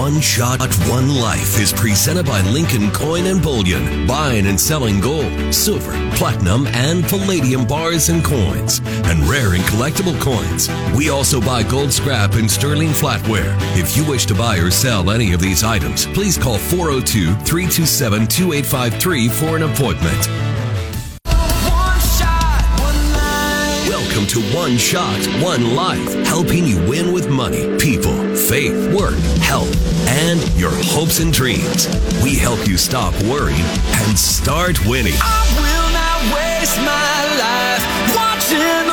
One Shot, at One Life is presented by Lincoln Coin and Bullion, buying and selling gold, silver, platinum, and palladium bars and coins, and rare and collectible coins. We also buy gold scrap and sterling flatware. If you wish to buy or sell any of these items, please call 402 327 2853 for an appointment. Welcome to One Shot, One Life, helping you win with money, people, faith, work, health, and your hopes and dreams. We help you stop worrying and start winning. I will not waste my life watching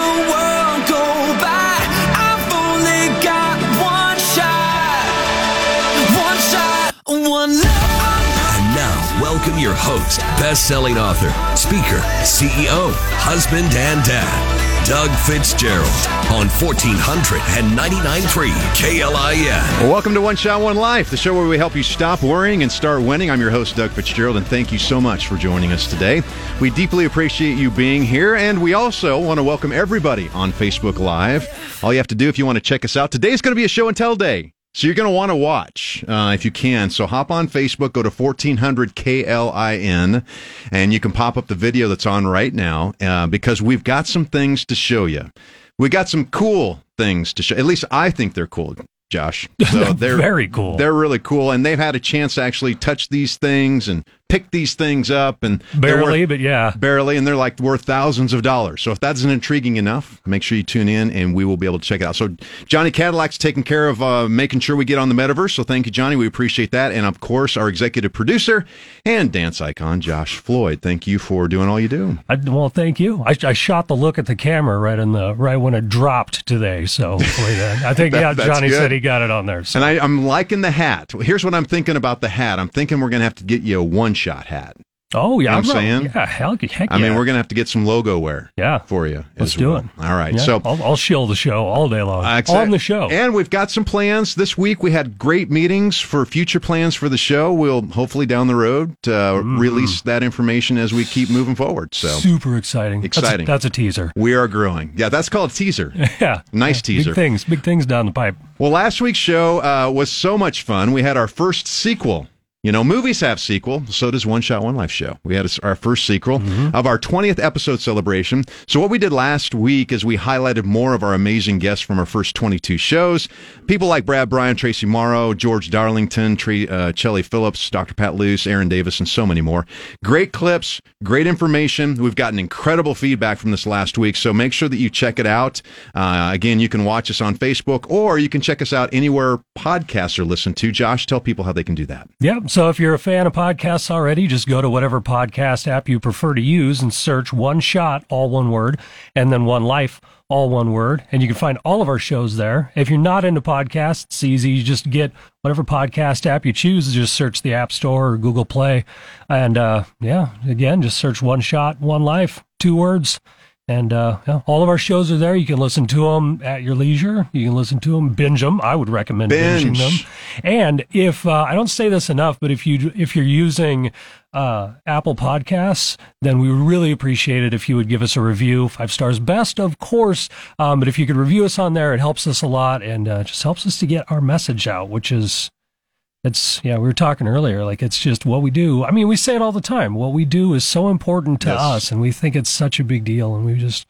welcome your host, best-selling author, speaker, CEO, husband, and dad, Doug Fitzgerald on 1499.3 KLIN. Welcome to One Shot, One Life, the show where we help you stop worrying and start winning. I'm your host, Doug Fitzgerald, and thank you so much for joining us today. We deeply appreciate you being here, and we also want to welcome everybody on Facebook Live. All you have to do if you want to check us out, today's going to be a show and tell day. So you're going to want to watch uh, if you can. So hop on Facebook, go to 1400 KLIN, and you can pop up the video that's on right now uh, because we've got some things to show you. We got some cool things to show. At least I think they're cool. Josh, so they're Very cool. They're really cool, and they've had a chance to actually touch these things and pick these things up, and Barely, worth- but yeah. barely, and they're like worth thousands of dollars. So if that's not intriguing enough, make sure you tune in, and we will be able to check it out. So Johnny Cadillac's taking care of uh, making sure we get on the metaverse. So thank you, Johnny. We appreciate that, and of course our executive producer and dance icon Josh Floyd. Thank you for doing all you do. I, well, thank you. I, I shot the look at the camera right in the right when it dropped today. So I think That- yeah, Johnny good. said he got it on there. So And I, I'm liking the hat. Here's what I'm thinking about the hat. I'm thinking we're going to have to get you a one shot hat. oh yeah, know I'm saying? yeah, heck, heck I mean, we're to have to get some logo wear yeah. for you. Let's do well. it. All right. Yeah, So I'll, I'll shill the show all day long Uh, on the show. And we've got some plans this week. We had great meetings for future plans for the show. We'll hopefully down the road uh, Mm-hmm. release that information as we keep moving forward. So Super exciting. That's a- Exciting. That's a, teaser. we are growing. Yeah, that's called a teaser. Yeah. Nice Yeah, teaser. Big things. Big things down the pipe. Well, last week's show uh, was so much fun. We had our first sequel. You know, movies have sequel. So does One Shot One Life show. We had our first sequel of our 20th episode celebration. So what we did last week is we highlighted more of our amazing guests from our first 22 shows. People like Brad Bryan, Tracy Morrow, George Darlington, Tre- uh, Chelly Phillips, Dr. Pat Luce, Aaron Davis, and so many more. Great clips, great information. We've gotten incredible feedback from this last week. So make sure that you check it out. Uh, again, you can watch us on Facebook or you can check us out anywhere podcasts are listened to. Josh, tell people how they can do that. Yep. So if you're a fan of podcasts already, just go to whatever podcast app you prefer to use and search One Shot, all one word, and then One Life, all one word. And you can find all of our shows there. If you're not into podcasts, it's easy. You just get whatever podcast app you choose. Just search the App Store or Google Play. And uh, yeah, again, just search One Shot, One Life, two words. And uh, yeah, all of our shows are there. You can listen to them at your leisure. You can listen to them, binge them. I would recommend binging Binge. them. And if uh, I don't say this enough, but if you if you're using uh, Apple Podcasts, then we would really appreciate it if you would give us a review. Five stars best, of course. Um, but if you could review us on there, it helps us a lot and uh, just helps us to get our message out, which is it's yeah we were talking earlier like it's just what we do i mean we say it all the time what we do is so important to Yes. us and we think it's such a big deal and we just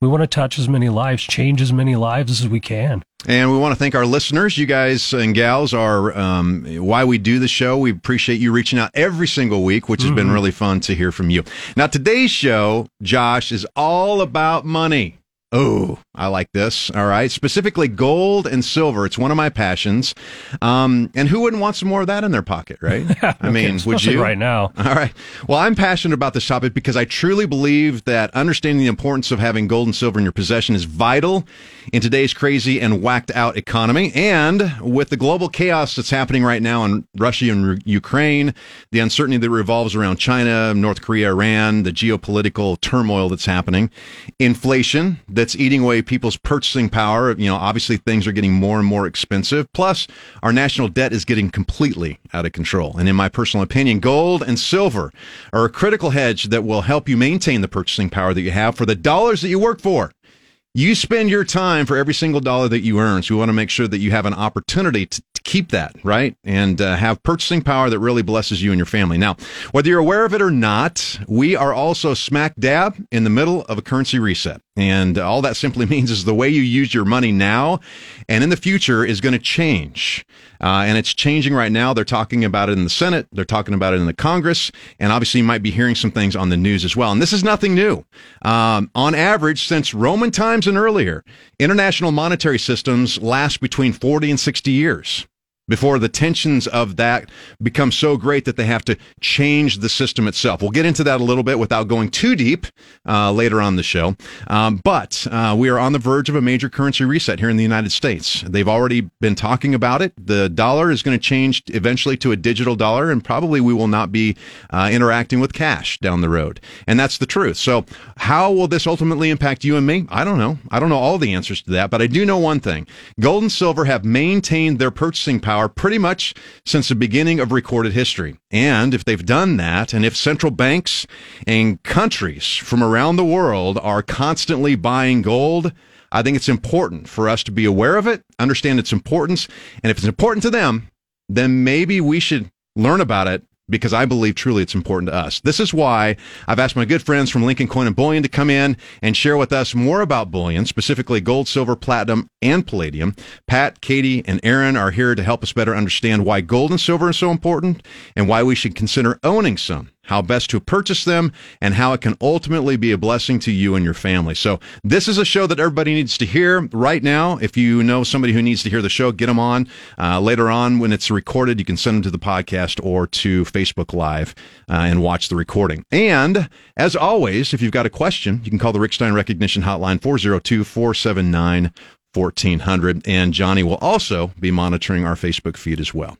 we want to touch as many lives change as many lives as we can And we want to thank our listeners. You guys and gals are um, why we do the show. We appreciate you reaching out every single week, which has been really fun to hear from you. Now, today's show, Josh, is all about money. Oh, I like this. All right. Specifically, gold and silver. It's one of my passions. Um, and who wouldn't want some more of that in their pocket, right? I mean, would you? right now All right. Well, I'm passionate about this topic because I truly believe that understanding the importance of having gold and silver in your possession is vital in today's crazy and whacked out economy. And with the global chaos that's happening right now in Russia and Ukraine, the uncertainty that revolves around China, North Korea, Iran, the geopolitical turmoil that's happening, inflation that's eating away people's purchasing power. You know, obviously things are getting more and more expensive. Plus, our national debt is getting completely out of control. And in my personal opinion, gold and silver are a critical hedge that will help you maintain the purchasing power that you have for the dollars that you work for. You spend your time for every single dollar that you earn. So we want to make sure that you have an opportunity to, to keep that, right? And uh, have purchasing power that really blesses you and your family. Now, whether you're aware of it or not, we are also smack dab in the middle of a currency reset. And all that simply means is the way you use your money now and in the future is going to change. Uh, and it's changing right now. They're talking about it in the Senate. They're talking about it in the Congress. And obviously, you might be hearing some things on the news as well. And this is nothing new. Um, on average, since Roman times and earlier, international monetary systems last between 40 and 60 years before the tensions of that become so great that they have to change the system itself. We'll get into that a little bit without going too deep uh, later on the show. Um, but uh, we are on the verge of a major currency reset here in the United States. They've already been talking about it. The dollar is going to change eventually to a digital dollar, and probably we will not be uh, interacting with cash down the road. And that's the truth. So, how will this ultimately impact you and me? I don't know. I don't know all the answers to that, but I do know one thing gold and silver have maintained their purchasing power power pretty much since the beginning of recorded history. And if they've done that, and if central banks and countries from around the world are constantly buying gold, I think it's important for us to be aware of it, understand its importance, and if it's important to them, then maybe we should learn about it because I believe truly it's important to us. This is why I've asked my good friends from Lincoln Coin and Bullion to come in and share with us more about bullion, specifically gold, silver, platinum, and palladium. Pat, Katie, and Aaron are here to help us better understand why gold and silver are so important and why we should consider owning some how best to purchase them, and how it can ultimately be a blessing to you and your family. So, this is a show that everybody needs to hear right now. If you know somebody who needs to hear the show, get them on. Uh, later on, when it's recorded, you can send them to the podcast or to Facebook Live uh, and watch the recording. And as always, if you've got a question, you can call the Rick Stein Recognition Hotline 402 479 1400. And Johnny will also be monitoring our Facebook feed as well.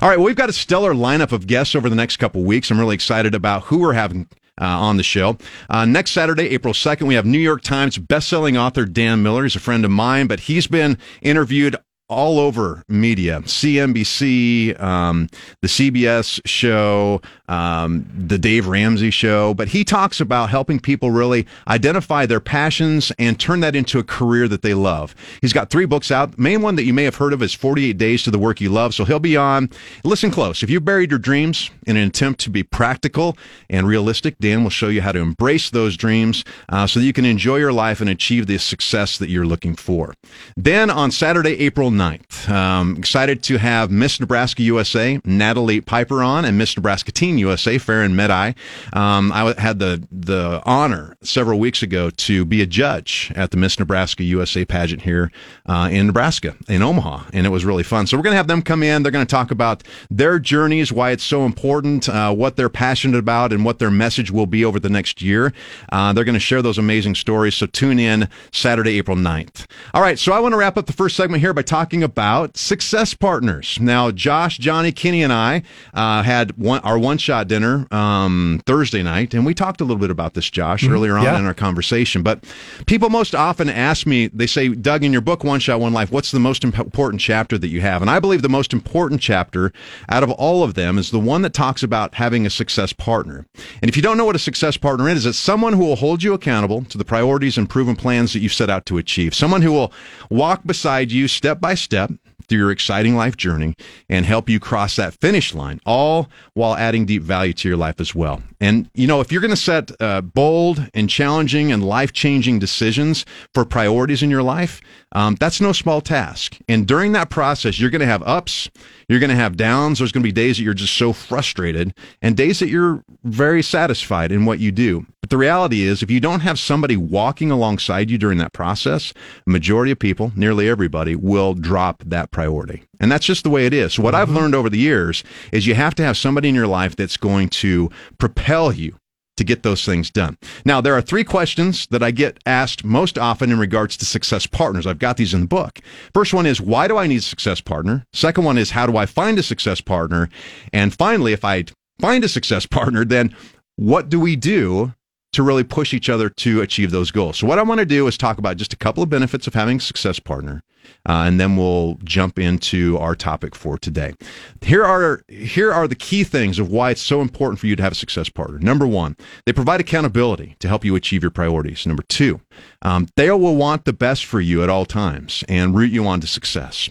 All right, well, we've got a stellar lineup of guests over the next couple weeks. I'm really excited about who we're having. Uh, on the show. Uh, next Saturday, April 2nd, we have New York Times bestselling author Dan Miller. He's a friend of mine, but he's been interviewed all over media CNBC, um, the CBS show, um, the Dave Ramsey show. But he talks about helping people really identify their passions and turn that into a career that they love. He's got three books out. The main one that you may have heard of is 48 Days to the Work You Love. So he'll be on. Listen close. If you buried your dreams in an attempt to be practical and realistic, Dan will show you how to embrace those dreams uh, so that you can enjoy your life and achieve the success that you're looking for. Then on Saturday, April 9th. Um, excited to have Miss Nebraska USA, Natalie Piper on, and Miss Nebraska Teen USA, Farron Medai. Um, I had the, the honor several weeks ago to be a judge at the Miss Nebraska USA pageant here uh, in Nebraska, in Omaha, and it was really fun. So we're going to have them come in. They're going to talk about their journeys, why it's so important, uh, what they're passionate about, and what their message will be over the next year. Uh, they're going to share those amazing stories. So tune in Saturday, April 9th. All right, so I want to wrap up the first segment here by talking talking about success partners. Now, Josh, Johnny, Kenny, and I uh, had one, our one shot dinner um, Thursday night, and we talked a little bit about this, Josh, mm-hmm. earlier on yeah. in our conversation. But people most often ask me, they say, Doug, in your book, One Shot, One Life, what's the most important chapter that you have? And I believe the most important chapter out of all of them is the one that talks about having a success partner. And if you don't know what a success partner is, it's someone who will hold you accountable to the priorities and proven plans that you've set out to achieve. Someone who will walk beside you step by step through your exciting life journey and help you cross that finish line, all while adding deep value to your life as well. And, you know, if you're going to set uh, bold and challenging and life changing decisions for priorities in your life, um, that's no small task. And during that process, you're going to have ups, you're going to have downs. There's going to be days that you're just so frustrated and days that you're very satisfied in what you do. But the reality is, if you don't have somebody walking alongside you during that process, majority of people, nearly everybody, will drop that priority. And that's just the way it is. So what mm-hmm. I've learned over the years is you have to have somebody in your life that's going to propel you to get those things done. Now, there are three questions that I get asked most often in regards to success partners. I've got these in the book. First one is, why do I need a success partner? Second one is, how do I find a success partner? And finally, if I find a success partner, then what do we do to really push each other to achieve those goals. So what I want to do is talk about just a couple of benefits of having a success partner uh, and then we'll jump into our topic for today. Here are here are the key things of why it's so important for you to have a success partner. Number one, they provide accountability to help you achieve your priorities. Number two, um, they will want the best for you at all times and root you on to success.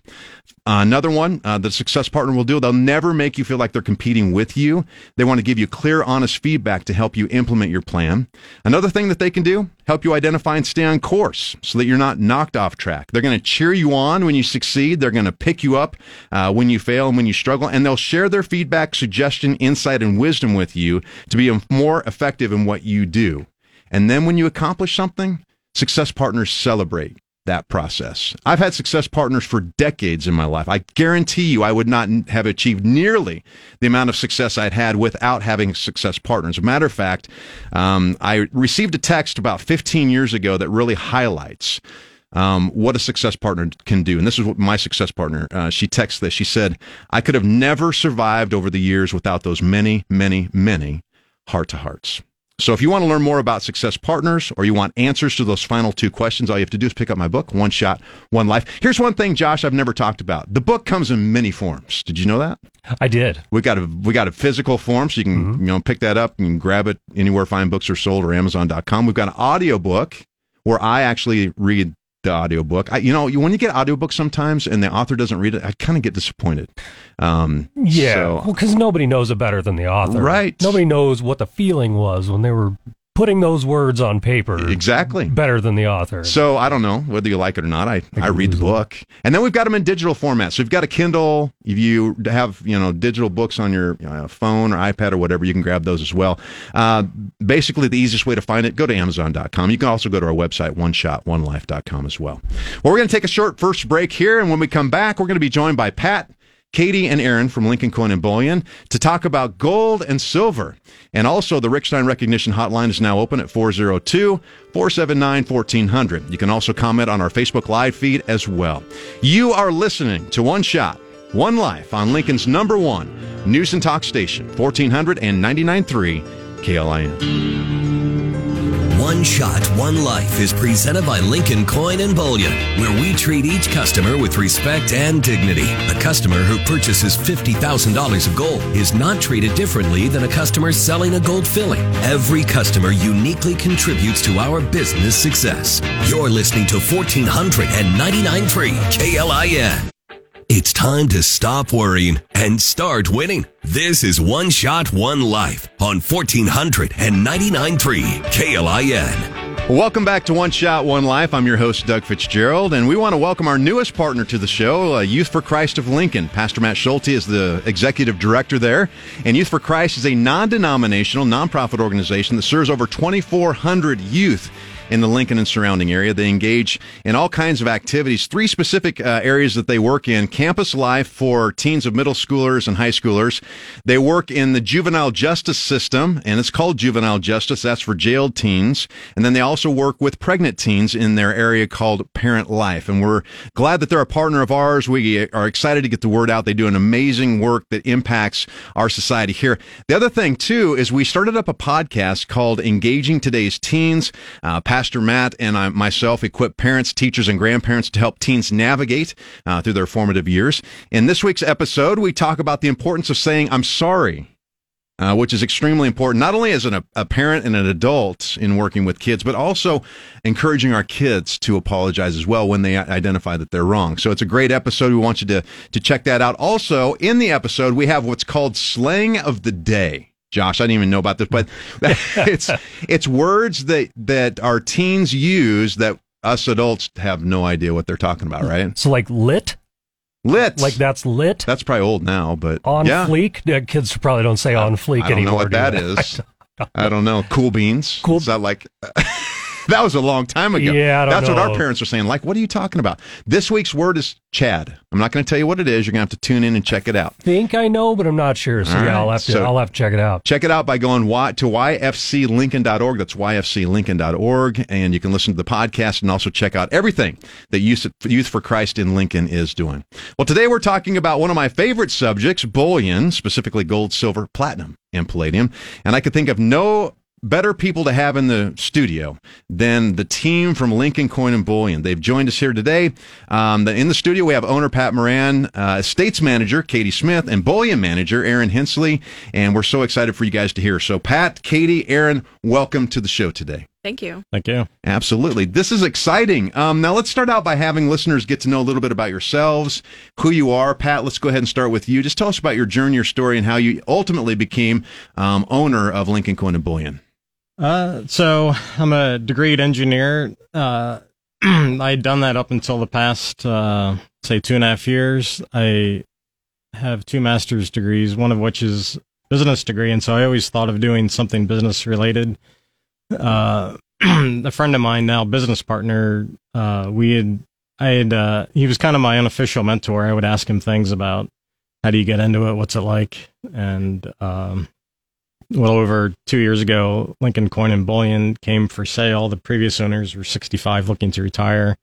Another one, uh, the success partner will do, they'll never make you feel like they're competing with you. They want to give you clear, honest feedback to help you implement your plan. Another thing that they can do, help you identify and stay on course so that you're not knocked off track. They're going to cheer you on when you succeed. They're going to pick you up uh, when you fail and when you struggle, and they'll share their feedback, suggestion, insight, and wisdom with you to be more effective in what you do. And then when you accomplish something, success partners celebrate that process. I've had success partners for decades in my life. I guarantee you I would not have achieved nearly the amount of success I'd had without having success partners. As a matter of fact, um, I received a text about 15 years ago that really highlights um, what a success partner can do. And this is what my success partner, uh, she texts this. She said, I could have never survived over the years without those many, many, many heart to hearts. So if you want to learn more about success partners or you want answers to those final two questions, all you have to do is pick up my book, One Shot, One Life. Here's one thing, Josh, I've never talked about. The book comes in many forms. Did you know that? I did. We got a we got a physical form, so you can mm-hmm. you know pick that up and grab it anywhere fine books are sold or Amazon.com. We've got an audio book where I actually read the audiobook. I, you know, when you get audiobooks sometimes and the author doesn't read it, I kind of get disappointed. Um, yeah, so, well, because nobody knows it better than the author. Right. Nobody knows what the feeling was when they were putting those words on paper exactly better than the author. So I don't know whether you like it or not. I, I, I read the book, and then we've got them in digital format. So you've got a Kindle. If you have you know digital books on your uh, phone or iPad or whatever, you can grab those as well. Uh, basically, the easiest way to find it, go to Amazon.com. You can also go to our website, OneShotOneLife.com as well. Well, we're going to take a short first break here, and when we come back, we're going to be joined by Pat Katie and Aaron from Lincoln Coin and Bullion to talk about gold and silver. And also, the Rick Stein Recognition Hotline is now open at 402 479 1400. You can also comment on our Facebook Live feed as well. You are listening to One Shot, One Life on Lincoln's number one news and talk station, 1499.3 KLIN. One Shot, One Life is presented by Lincoln Coin and Bullion, where we treat each customer with respect and dignity. A customer who purchases $50,000 of gold is not treated differently than a customer selling a gold filling. Every customer uniquely contributes to our business success. You're listening to fourteen hundred and ninety nine 1499.3 KLIN. It's time to stop worrying and start winning. This is One Shot, One Life on 1499.3 KLIN. Welcome back to One Shot, One Life. I'm your host, Doug Fitzgerald, and we want to welcome our newest partner to the show, uh, Youth for Christ of Lincoln. Pastor Matt Schulte is the executive director there, and Youth for Christ is a non denominational, nonprofit organization that serves over 2,400 youth in the Lincoln and surrounding area. They engage in all kinds of activities. Three specific uh, areas that they work in campus life for teens of middle schoolers and high schoolers. They work in the juvenile justice system, and it's called juvenile justice. That's for jailed teens. And then they also work with pregnant teens in their area called Parent Life. And we're glad that they're a partner of ours. We are excited to get the word out. They do an amazing work that impacts our society here. The other thing, too, is we started up a podcast called Engaging Today's Teens. Uh, Pastor Matt and I, myself equip parents, teachers, and grandparents to help teens navigate uh, through their formative years. In this week's episode, we talk about the importance of saying, I'm sorry. Uh, which is extremely important, not only as an, a parent and an adult in working with kids, but also encouraging our kids to apologize as well when they identify that they're wrong. So it's a great episode. We want you to, to check that out. Also, in the episode, we have what's called slang of the day. Josh. I didn't even know about this, but it's it's words that that our teens use that us adults have no idea what they're talking about, right? So like lit, lit, like that's lit. That's probably old now, but on yeah. fleek. Uh, kids probably don't say on fleek I don't anymore. know what that is. I don't know. Cool beans. Cool. Is that like? that was a long time ago. Yeah, that's know. what our parents are saying. Like, what are you talking about? This week's word is Chad. I'm not going to tell you what it is. You're going to have to tune in and check it out. I Think I know, but I'm not sure. So yeah, I'll have to. So I'll have to check it out. Check it out by going y- to yfclincoln.org. That's yfclincoln.org, and you can listen to the podcast and also check out everything that Youth for Christ in Lincoln is doing. Well, today we're talking about one of my favorite subjects, bullion, specifically gold, silver, platinum, and palladium. And I could think of no better people to have in the studio than the team from Lincoln Coin and Bullion. They've joined us here today. Um, in the studio, we have owner Pat Moran, uh, estates manager Katie Smith, and bullion manager Aaron Hensley. And we're so excited for you guys to hear. So, Pat, Katie, Aaron, welcome to the show today. Thank you. Thank you. Absolutely. This is exciting. Um, now, let's start out by having listeners get to know a little bit about yourselves, who you are. Pat, let's go ahead and start with you. Just tell us about your journey, your story, and how you ultimately became um, owner of Lincoln Coin and Bullion. Uh, so I'm a degreed engineer. Uh, I'd done that up until the past, uh, say two and a half years. I have two master's degrees, one of which is business degree. And so I always thought of doing something business related. Uh, a friend of mine now, business partner, uh, we had, I had, uh, he was kind of my unofficial mentor. I would ask him things about how do you get into it? What's it like? And, um, well over two years ago, Lincoln Coin and Bullion came for sale. The previous owners were 65 looking to retire.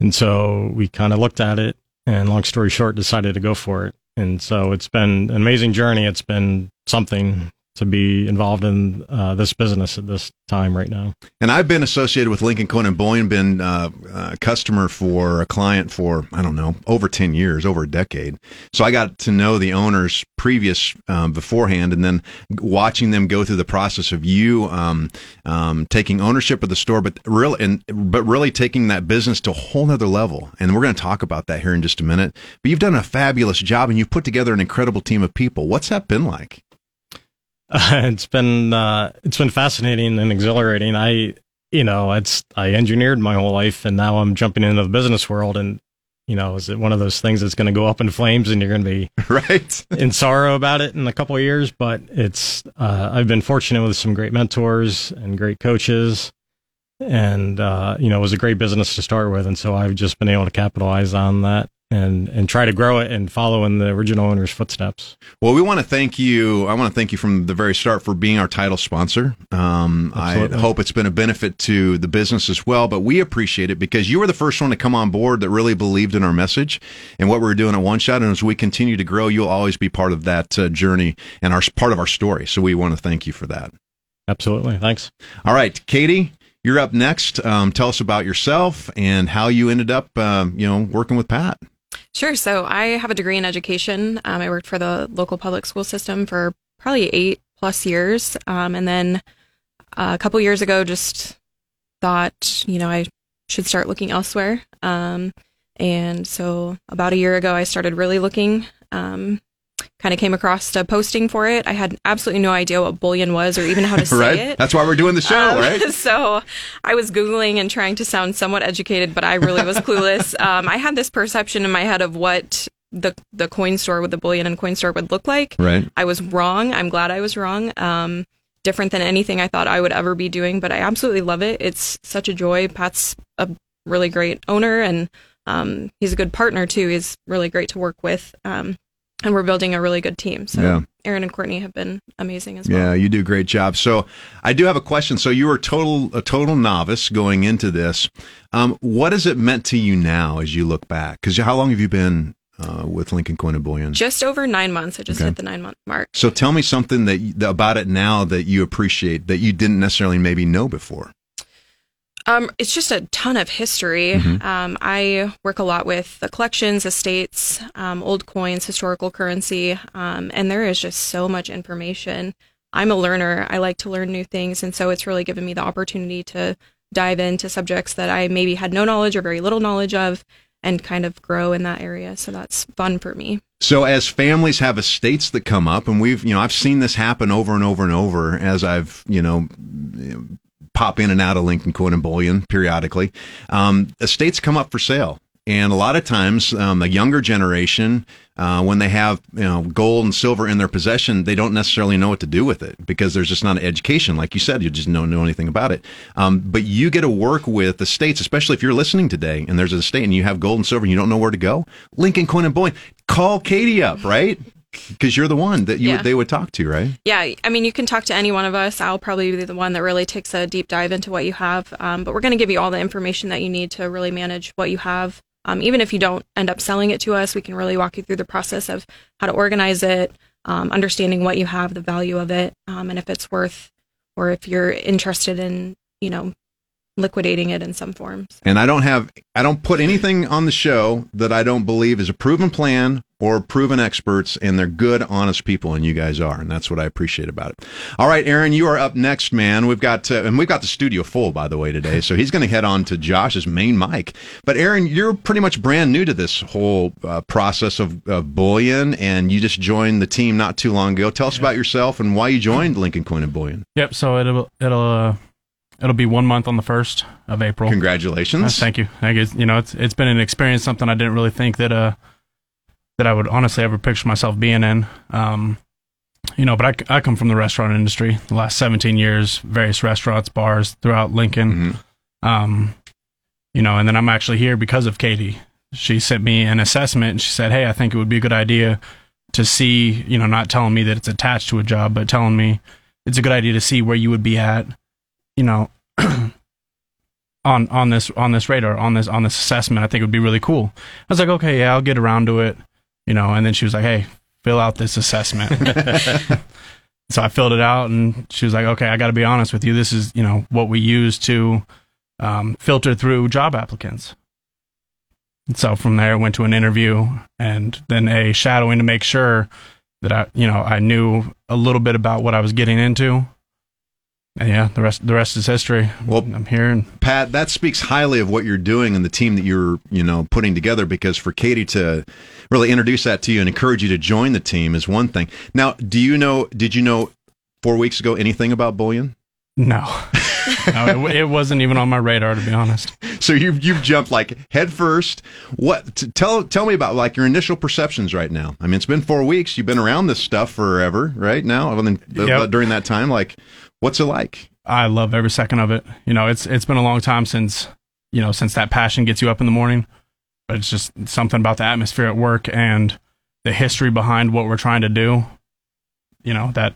And so we kind of looked at it and long story short, decided to go for it. And so it's been an amazing journey. It's been something to be involved in uh, this business at this time right now. And I've been associated with Lincoln Coin and Bullion, been uh, a customer for a client for I don't know over ten years, over a decade. So I got to know the owners previous um, beforehand, and then watching them go through the process of you um, um, taking ownership of the store, but really and but really taking that business to a whole nother level. And we're going to talk about that here in just a minute. But you've done a fabulous job, and you've put together an incredible team of people. What's that been like? Uh, it's been uh, it's been fascinating and exhilarating. I you know it's I engineered my whole life, and now I'm jumping into the business world. And you know, is it one of those things that's going to go up in flames, and you're going to be right in sorrow about it in a couple of years? But it's uh, I've been fortunate with some great mentors and great coaches, and uh, you know, it was a great business to start with, and so I've just been able to capitalize on that and and try to grow it and follow in the original owner's footsteps. Well, we want to thank you. I want to thank you from the very start for being our title sponsor. Um, I hope it's been a benefit to the business as well, but we appreciate it because you were the first one to come on board that really believed in our message and what we were doing at One Shot. And as we continue to grow, you'll always be part of that uh, journey and our part of our story. So we want to thank you for that. Absolutely, thanks. All right, Katie. You're up next. Um, tell us about yourself and how you ended up, um, you know, working with Pat. Sure. So I have a degree in education. Um, I worked for the local public school system for probably eight plus years. Um, and then uh, a couple years ago, just thought, you know, I should start looking elsewhere. Um, and so about a year ago, I started really looking. Um, kind of came across a posting for it. I had absolutely no idea what bullion was or even how to say right? it. That's why we're doing the show, Um, right? So I was Googling and trying to sound somewhat educated, but I really was clueless. Um, I had this perception in my head of what the the coin store with the bullion and coin store would look like. Right. I was wrong. I'm glad I was wrong. Um, different than anything I thought I would ever be doing, but I absolutely love it. It's such a joy. Pat's a really great owner and um, he's a good partner too. He's really great to work with. Um, and we're building a really good team. So Yeah. Aaron and Courtney have been amazing as well. Yeah, you do a great job. So I do have a question. So you were total a total novice going into this. Um, what has it meant to you now as you look back? Because how long have you been uh, with Lincoln Coin and Bullion? Just over nine months. I just Okay. hit the nine month mark. so tell me something that, that about it now that you appreciate that you didn't necessarily maybe know before. Um, it's just a ton of history. Um, I work a lot with the collections, estates, um, old coins, historical currency, um, and there is just so much information. I'm a learner. I like to learn new things, and so it's really given me the opportunity to dive into subjects that I maybe had no knowledge or very little knowledge of, and kind of grow in that area. So that's fun for me. So as families have estates that come up, and we've you know I've seen this happen over and over and over as I've you know pop in and out of Lincoln Coin and Bullion periodically. Um, estates come up for sale. And a lot of times, um, the younger generation, uh, when they have you know gold and silver in their possession, they don't necessarily know what to do with it because there's just not an education, like you said, you just don't know anything about it. Um, but you get to work with the states, especially if you're listening today and there's a state and you have gold and silver and you don't know where to go. Lincoln Coin and Bullion, call Katie up, right? Because you're the one that you Yeah. would, they would talk to, right? Yeah, I mean, you can talk to any one of us. I'll probably be the one that really takes a deep dive into what you have. Um, but we're going to give you all the information that you need to really manage what you have. Um, even if you don't end up selling it to us, we can really walk you through the process of how to organize it, um, understanding what you have, the value of it, um, and if it's worth or if you're interested in, you know, liquidating it in some forms. And I don't have, I don't put anything on the show that I don't believe is a proven plan or proven experts, and they're good, honest people, and you guys are, and that's what I appreciate about it. All right, Aaron, you are up next, man. We've got, uh, and we've got the studio full, by the way, today, so he's going to head on to Josh's main mic. But Aaron, you're pretty much brand new to this whole uh, process of, of bullion, and you just joined the team not too long ago. Tell us about yourself and why you joined Lincoln Coin and Bullion. Yep. So it'll it'll uh, it'll be one month on the first of April. Congratulations! Uh, thank you. Thank you. You know, it's it's been an experience, something I didn't really think that uh that I would honestly ever picture myself being in. Um, you know, but I, I come from the restaurant industry. The last 17 years, various restaurants, bars throughout Lincoln. Um, you know, and then I'm actually here because of Katie. She sent me an assessment and she said, "Hey, I think it would be a good idea to see, you know, not telling me that it's attached to a job, but telling me it's a good idea to see where you would be at, you know, on on this on this radar, on this on this assessment. I think it would be really cool." I was like, "Okay, yeah, I'll get around to it." You know, and then she was like, "Hey, fill out this assessment." so I filled it out, and she was like, "Okay, I got to be honest with you. This is, you know, what we use to um, filter through job applicants." And so from there, I went to an interview and then a shadowing to make sure that I, you know, I knew a little bit about what I was getting into. Yeah, the rest the rest is history. Well- I'm here, and Pat, that speaks highly of what you're doing and the team that you're, you know, putting together because for Katie to really introduce that to you and encourage you to join the team is one thing. Now, do you know, did you know four weeks ago anything about bullion? no, no it, it wasn't even on my radar to be honest. So you've, you've jumped like head first. What, t- tell, tell me about like your initial perceptions right now. I mean, it's been four weeks. You've been around this stuff forever, right now, other than uh, Yep. during that time. Like, what's it like? I love every second of it. You know, it's it's been a long time since you know since that passion gets you up in the morning, but it's just something about the atmosphere at work and the history behind what we're trying to do. You know that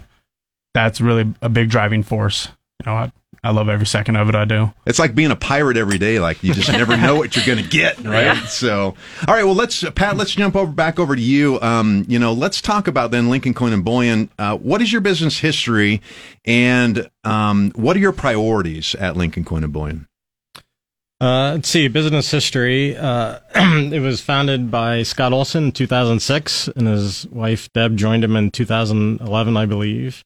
that's really a big driving force. You know, I I love every second of it. I do. It's like being a pirate every day. Like you just never know what you're going to get, right? So, all right. Well, let's Pat. Let's jump over back over to you. Um, you know, let's talk about then Lincoln Coin and Bullion. Uh, what is your business history, and um, what are your priorities at Lincoln Coin and Bullion? Uh, let's see, business history. Uh, it was founded by Scott Olson in 2006, and his wife Deb joined him in 2011, I believe.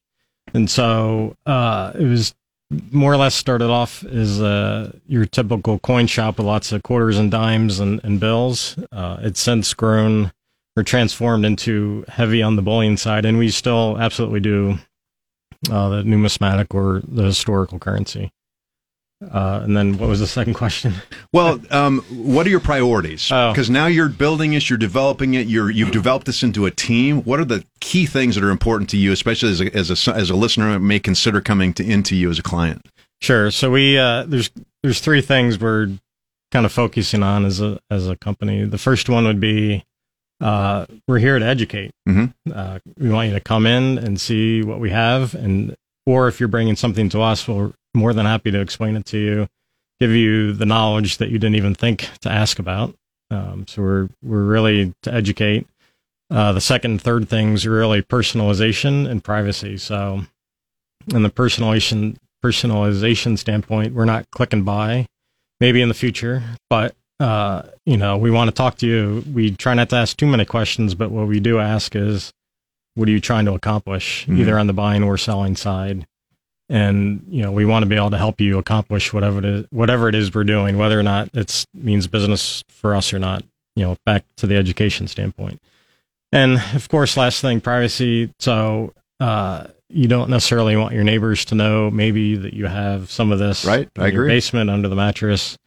And so uh, it was more or less started off as uh, your typical coin shop with lots of quarters and dimes and, and bills. Uh, it's since grown or transformed into heavy on the bullion side, and we still absolutely do uh, the numismatic or the historical currency. Uh, and then what was the second question? Well, um, what are your priorities? Oh. Because now you're building this, you're developing it, you're you've developed this into a team. What are the key things that are important to you, especially as a as a, as a listener may consider coming to into you as a client? Sure. So we uh, there's there's three things we're kind of focusing on as a as a company. The first one would be uh, we're here to educate. Mhm. Uh, we want you to come in and see what we have, and or if you're bringing something to us, we're more than happy to explain it to you, give you the knowledge that you didn't even think to ask about. Um, so we're we're really to educate. Uh, the second and third things are really personalization and privacy. So, in the personalization personalization standpoint, we're not click and buy. Maybe in the future, but uh, you know, we want to talk to you. We try not to ask too many questions, but what we do ask is, what are you trying to accomplish, Mhm. either on the buying or selling side? And you know, we want to be able to help you accomplish whatever it is, whatever it is we're doing, whether or not it means business for us or not. You know, back to the education standpoint. And of course, last thing, privacy. So uh, you don't necessarily want your neighbors to know maybe that you have some of this Right, in I your agree. basement under the mattress.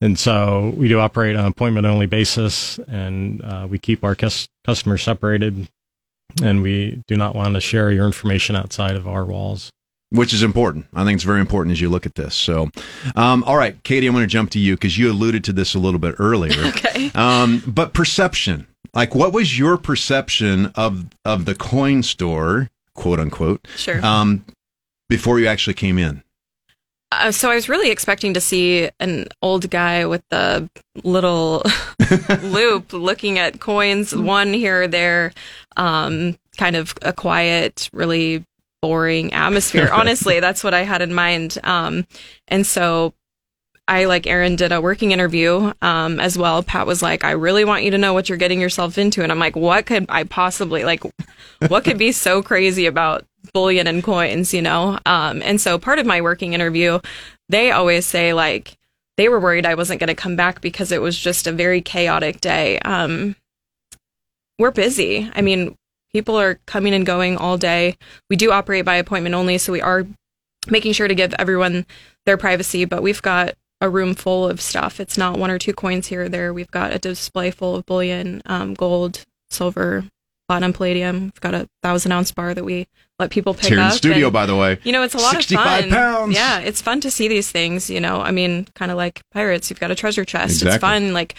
And so we do operate on an appointment only basis, and uh, we keep our cus- customers separated, and we do not want to share your information outside of our walls. Which is important. I think it's very important as you look at this. So, um, all right, Katie, I'm going to jump to you because you alluded to this a little bit earlier. Okay. Um, but perception, like, what was your perception of of the coin store, quote unquote, Sure. um, before you actually came in? Uh, so I was really expecting to see an old guy with the little loop looking at coins, one here or there, um, kind of a quiet, really boring atmosphere. Honestly, that's what I had in mind. Um, and so I, like Aaron, did a working interview um, as well. Pat was like, I really want you to know what you're getting yourself into. And I'm like, what could I possibly, like, what could be so crazy about bullion and coins, you know? Um, and so part of my working interview, they always say, like, they were worried I wasn't going to come back because it was just a very chaotic day. Um, we're busy. I mean, people are coming and going all day. We do operate by appointment only, so we are making sure to give everyone their privacy, but we've got a room full of stuff. It's not one or two coins here or there. We've got a display full of bullion, um, gold, silver, platinum, palladium. We've got a thousand ounce bar that we let people pick It's here in up. the studio, and- by the way. you know, it's a lot of fun. pounds. Yeah, it's fun to see these things. You know, I mean, kind of like pirates. You've got a treasure chest. Exactly. It's fun. Like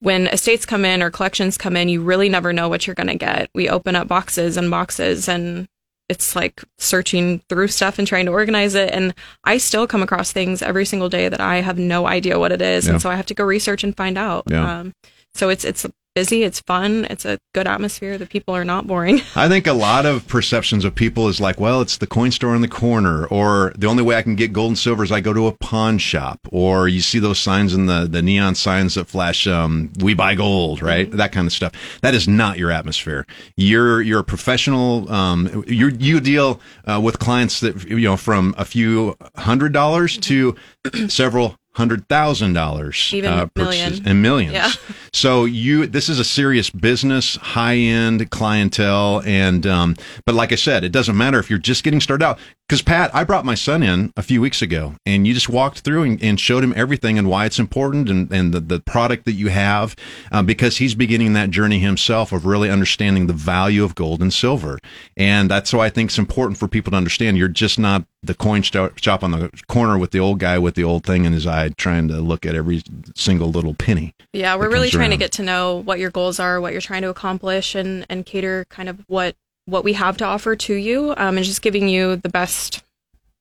when estates come in or collections come in, you really never know what you're going to get. We open up boxes and boxes, and it's like searching through stuff and trying to organize it. And I still come across things every single day that I have no idea what it is, Yeah. and so I have to go research and find out. Yeah. Um, so it's it's busy. It's fun. It's a good atmosphere. The people are not boring. I think a lot of perceptions of people is like, well, it's the coin store in the corner, or the only way I can get gold and silver is I go to a pawn shop, or you see those signs in the, the neon signs that flash, um, we buy gold, right? That kind of stuff. That is not your atmosphere. You're, you're a professional, um, you you deal, uh, with clients that, you know, from a few hundred dollars to several hundred thousand dollars, Even uh, million. and millions. Yeah. So you, this is a serious business, high end clientele, and um, but like I said, it doesn't matter if you're just getting started out. Because Pat, I brought my son in a few weeks ago, and you just walked through and, and showed him everything and why it's important and, and the, the product that you have, uh, because he's beginning that journey himself of really understanding the value of gold and silver, and that's why I think it's important for people to understand. You're just not the coin shop on the corner with the old guy with the old thing in his eye, trying to look at every single little penny. Yeah, we're really trying to get to know what your goals are, what you're trying to accomplish, and and cater kind of what what we have to offer to you, um, and just giving you the best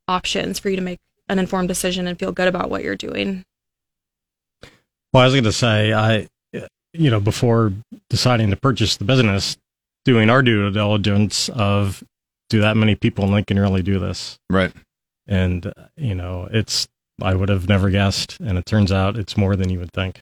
options for you to make an informed decision and feel good about what you're doing. Well, I was going to say, I, you know, before deciding to purchase the business, doing our due diligence of do that many people in Lincoln really do this? Right. And, you know, it's, I would have never guessed. And it turns out it's more than you would think.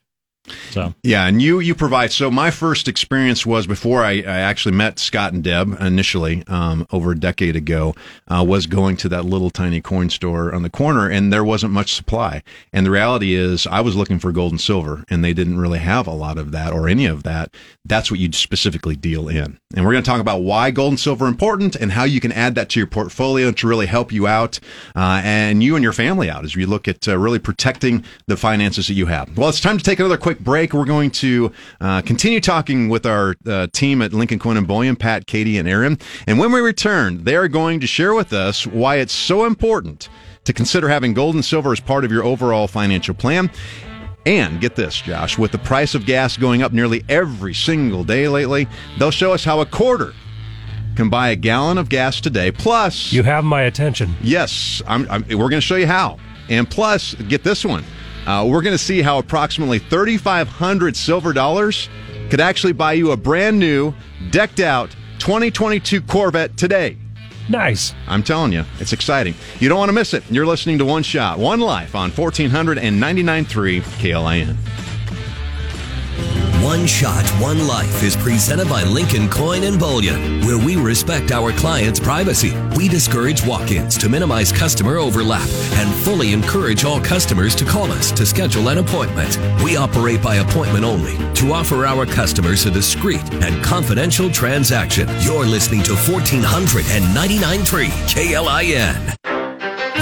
So, Yeah, and you you provide. So my first experience was before I, I actually met Scott and Deb initially um, over a decade ago. Uh, was going to that little tiny coin store on the corner, and there wasn't much supply. And the reality is, I was looking for gold and silver, and they didn't really have a lot of that or any of that. That's what you specifically deal in. And we're going to talk about why gold and silver are important and how you can add that to your portfolio to really help you out uh, and you and your family out as we look at uh, really protecting the finances that you have. Well, it's time to take another quick break. We're going to uh, continue talking with our uh, team at Lincoln Coin and Bullion, Pat, Katie, and Aaron. And when we return, they are going to share with us why it's so important to consider having gold and silver as part of your overall financial plan. And get this, Josh, with the price of gas going up nearly every single day lately, they'll show us how a quarter can buy a gallon of gas today. Plus, You have my attention. Yes, I'm, I'm, we're going to show you how. And plus, get this one. Uh, we're going to see how approximately 3,500 silver dollars could actually buy you a brand new, decked out 2022 Corvette today. Nice. I'm telling you, it's exciting. You don't want to miss it. You're listening to One Shot, One Life on 1499.3 KLIN. One Shot, One Life is presented by Lincoln Coin and Bullion, where we respect our clients' privacy. We discourage walk ins to minimize customer overlap and fully encourage all customers to call us to schedule an appointment. We operate by appointment only to offer our customers a discreet and confidential transaction. You're listening to 1499.3 KLIN.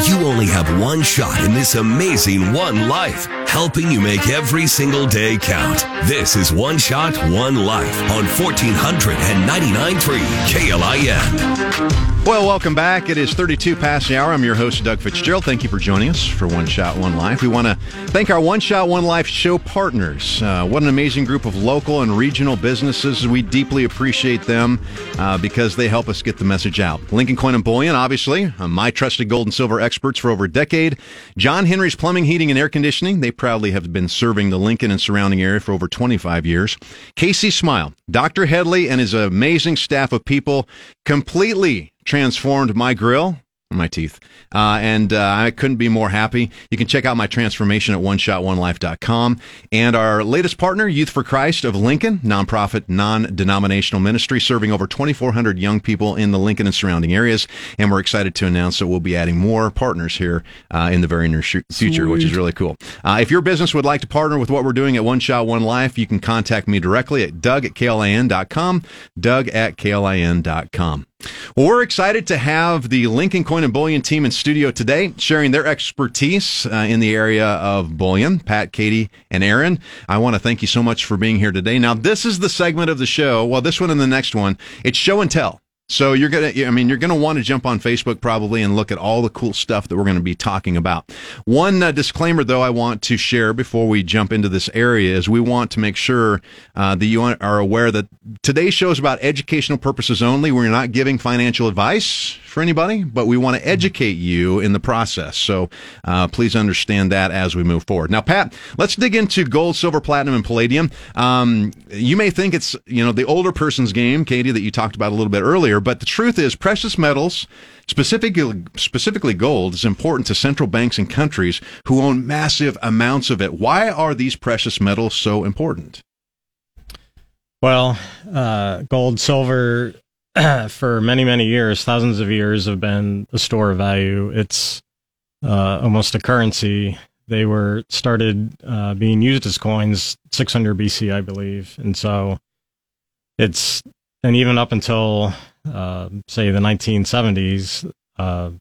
You only have one shot in this amazing one life, helping you make every single day count. This is One Shot, One Life on 1499.3 KLIN. Well, welcome back. It is 32 past the hour. I'm your host, Doug Fitzgerald. Thank you for joining us for One Shot, One Life. We want to thank our One Shot, One Life show partners. Uh, what an amazing group of local and regional businesses. We deeply appreciate them uh, because they help us get the message out. Lincoln Coin and Bullion, obviously, uh, my trusted gold and silver experts for over a decade. John Henry's Plumbing, Heating, and Air Conditioning. They proudly have been serving the Lincoln and surrounding area for over 25 years. Casey Smile, Dr. Headley, and his amazing staff of people completely transformed my grill, my teeth, uh, and uh, I couldn't be more happy. You can check out my transformation at oneshotonelife.com. And our latest partner, Youth for Christ of Lincoln, nonprofit, non denominational ministry, serving over 2,400 young people in the Lincoln and surrounding areas. And we're excited to announce that we'll be adding more partners here uh, in the very near sh- future, which is really cool. Uh, if your business would like to partner with what we're doing at One Shot One Life, you can contact me directly at doug at klin.com, doug at klin.com. Well, we're excited to have the Lincoln Coin and Bullion team in studio today, sharing their expertise uh, in the area of bullion. Pat, Katie, and Aaron, I want to thank you so much for being here today. Now, this is the segment of the show. Well, this one and the next one, it's show and tell. So you're gonna, I mean, you're gonna want to jump on Facebook probably and look at all the cool stuff that we're going to be talking about. One uh, disclaimer, though, I want to share before we jump into this area is we want to make sure uh, that you are aware that today's show is about educational purposes only. We're not giving financial advice for anybody, but we want to educate you in the process. So uh, please understand that as we move forward. Now, Pat, let's dig into gold, silver, platinum, and palladium. Um, you may think it's you know the older person's game, Katie, that you talked about a little bit earlier, but the truth is, precious metals. Specifically, specifically gold is important to central banks and countries who own massive amounts of it. Why are these precious metals so important? Well, uh, gold, silver, for many, many years, thousands of years, have been a store of value. It's uh, almost a currency. They were started uh, being used as coins 600 BC, I believe, and so it's and even up until uh, say the 1970s, uh,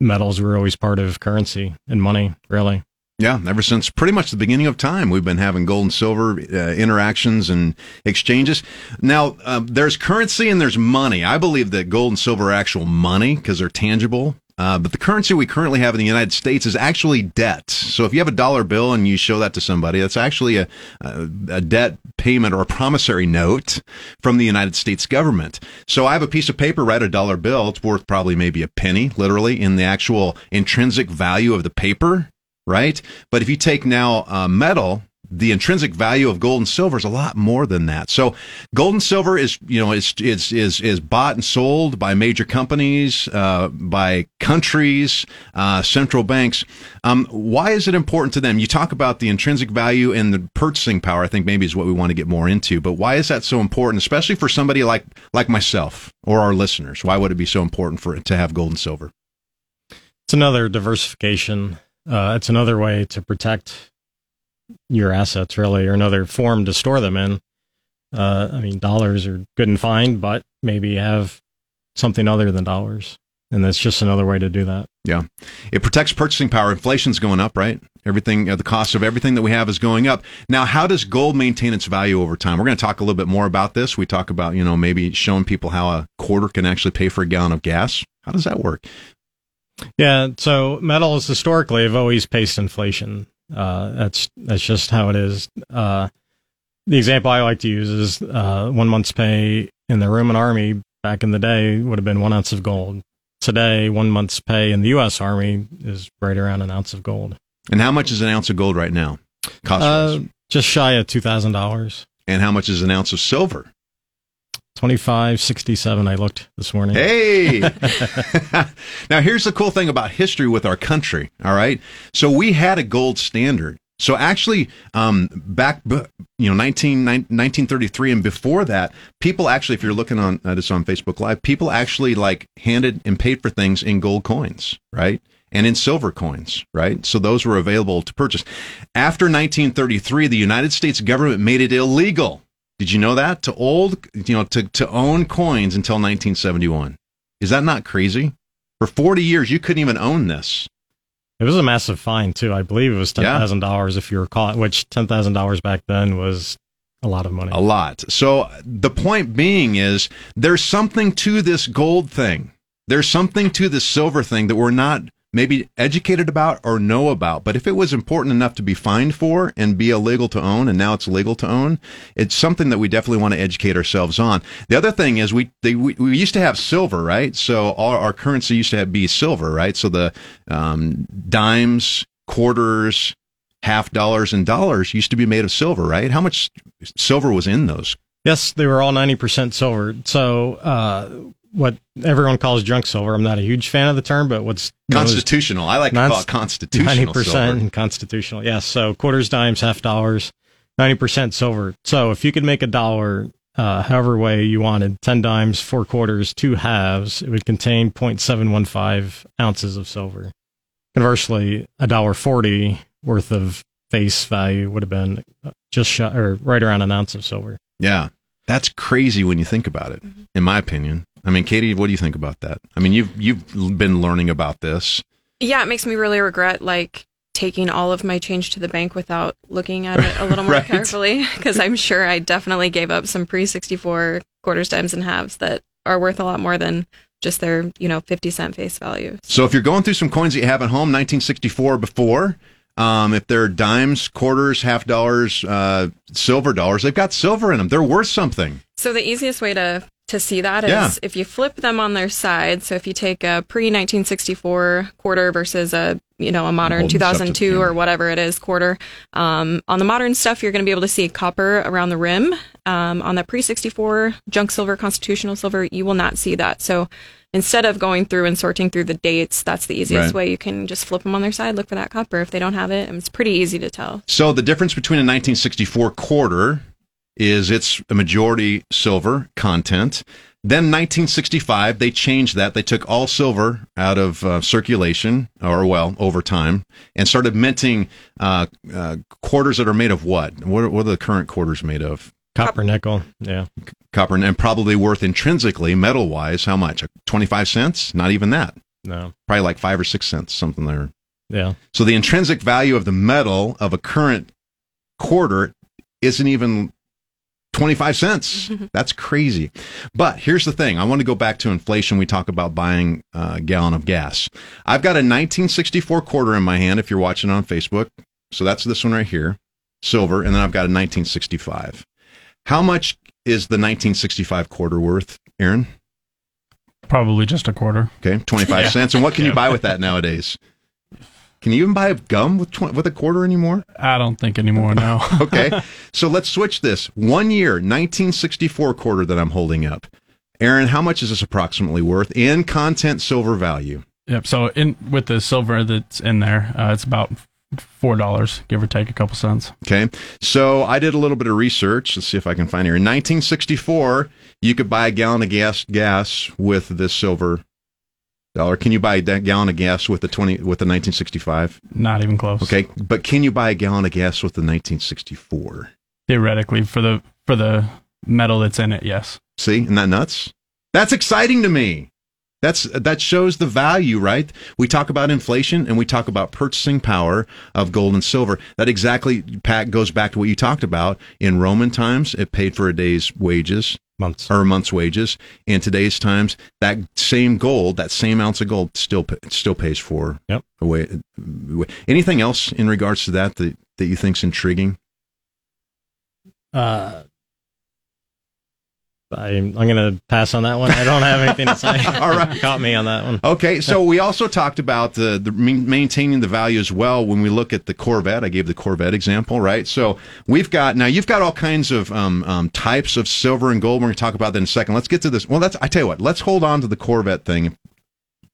metals were always part of currency and money, really. Yeah, ever since pretty much the beginning of time, we've been having gold and silver uh, interactions and exchanges. Now, uh, there's currency and there's money. I believe that gold and silver are actual money because they're tangible. Uh, but the currency we currently have in the United States is actually debt. So if you have a dollar bill and you show that to somebody, that's actually a, a, a debt payment or a promissory note from the United States government. So I have a piece of paper, right, a dollar bill. It's worth probably maybe a penny, literally, in the actual intrinsic value of the paper right? But if you take now uh, metal, the intrinsic value of gold and silver is a lot more than that. So, gold and silver is you know is is is is bought and sold by major companies, uh, by countries, uh, central banks. Um, why is it important to them? You talk about the intrinsic value and the purchasing power. I think maybe is what we want to get more into. But why is that so important, especially for somebody like like myself or our listeners? Why would it be so important for to have gold and silver? It's another diversification uh, it's another way to protect your assets, really, or another form to store them in. Uh, I mean, dollars are good and fine, but maybe have something other than dollars. And that's just another way to do that. Yeah. It protects purchasing power. Inflation's going up, right? Everything, uh, the cost of everything that we have is going up. Now, how does gold maintain its value over time? We're going to talk a little bit more about this. We talk about, you know, maybe showing people how a quarter can actually pay for a gallon of gas. How does that work? Yeah, so metals historically have always paced inflation. Uh, that's that's just how it is. Uh, the example I like to use is uh, one month's pay in the Roman army back in the day would have been one ounce of gold. Today, one month's pay in the U.S. Army is right around an ounce of gold. And how much is an ounce of gold right now? Cost uh, just shy of two thousand dollars. And how much is an ounce of silver? 2567 I looked this morning. Hey. now here's the cool thing about history with our country, all right? So we had a gold standard. So actually um, back you know 19, 1933 and before that, people actually if you're looking on uh, this on Facebook live, people actually like handed and paid for things in gold coins, right? and in silver coins, right? So those were available to purchase. After 1933, the United States government made it illegal did you know that? To old, you know, to, to own coins until 1971. Is that not crazy? For 40 years, you couldn't even own this. It was a massive fine too. I believe it was ten thousand yeah. dollars if you were caught, which ten thousand dollars back then was a lot of money. A lot. So the point being is there's something to this gold thing. There's something to this silver thing that we're not maybe educated about or know about. But if it was important enough to be fined for and be illegal to own, and now it's legal to own, it's something that we definitely want to educate ourselves on. The other thing is we they, we, we used to have silver, right? So all our currency used to have, be silver, right? So the um, dimes, quarters, half dollars, and dollars used to be made of silver, right? How much silver was in those? Yes, they were all ninety percent silver. So. Uh, what everyone calls junk silver. I'm not a huge fan of the term, but what's Constitutional. I like to call it constitutional. Ninety percent constitutional. Yes. So quarters, dimes, half dollars, ninety percent silver. So if you could make a dollar, uh, however way you wanted, ten dimes, four quarters, two halves, it would contain 0.715 ounces of silver. Conversely, a dollar forty worth of face value would have been just shot or right around an ounce of silver. Yeah. That's crazy when you think about it, in my opinion. I mean, Katie, what do you think about that? I mean, you've you've been learning about this. Yeah, it makes me really regret like taking all of my change to the bank without looking at it a little more Right. carefully because I'm sure I definitely gave up some pre 64 quarters, dimes, and halves that are worth a lot more than just their, you know, 50 cent face value. So if you're going through some coins that you have at home, 1964 before, um, if they're dimes, quarters, half dollars, uh, silver dollars, they've got silver in them. They're worth something. So the easiest way to to see that is Yeah. if you flip them on their side. So if you take a pre 1964 quarter versus a you know a modern holding this up to the 2002 or whatever it is quarter. Um, on the modern stuff, you're going to be able to see copper around the rim. Um, on the pre 64 junk silver, constitutional silver, you will not see that. So instead of going through and sorting through the dates, that's the easiest Right. way. You can just flip them on their side, look for that copper. If they don't have it, and it's pretty easy to tell. So the difference between a 1964 quarter is it's a majority silver content. Then 1965, they changed that. They took all silver out of uh, circulation, or well, over time, and started minting uh, uh, quarters that are made of what? What are, what are the current quarters made of? Copper, nickel. Yeah. Copper, and probably worth intrinsically, metal wise, how much? 25 cents? Not even that. No. Probably like five or six cents, something there. Yeah. So the intrinsic value of the metal of a current quarter isn't even 25 cents. That's crazy. But here's the thing. I want to go back to inflation. We talk about buying a gallon of gas. I've got a 1964 quarter in my hand if you're watching on Facebook. So that's this one right here, silver. And then I've got a 1965. How much is the 1965 quarter worth, Aaron? Probably just a quarter. Okay, 25 cents. And what can you buy with that nowadays? Can you even buy a gum with, 20, with a quarter anymore? I don't think anymore. No. okay. So let's switch this. One year, 1964 quarter that I'm holding up. Aaron, how much is this approximately worth in content silver value? Yep. So in with the silver that's in there, uh, it's about four dollars, give or take a couple cents. Okay. So I did a little bit of research. Let's see if I can find here. In 1964, you could buy a gallon of gas gas with this silver dollar. Can you buy a gallon of gas with the 20 with the 1965? Not even close. Okay. But can you buy a gallon of gas with the 1964? Theoretically, for the for the metal that's in it, yes. See, isn't that nuts? That's exciting to me. That's that shows the value, right? We talk about inflation and we talk about purchasing power of gold and silver. That exactly Pat goes back to what you talked about in Roman times. It paid for a day's wages Months. or a month's wages. In today's times, that same gold, that same ounce of gold, still still pays for. Yep. a way. Anything else in regards to that that that you think's intriguing? Uh, I'm, I'm going to pass on that one. I don't have anything to say. All right. Caught me on that one. Okay, so we also talked about the, the maintaining the value as well when we look at the Corvette. I gave the Corvette example, right? So we've got now you've got all kinds of um, um, types of silver and gold. We're going to talk about that in a second. Let's get to this. Well, that's I tell you what. Let's hold on to the Corvette thing.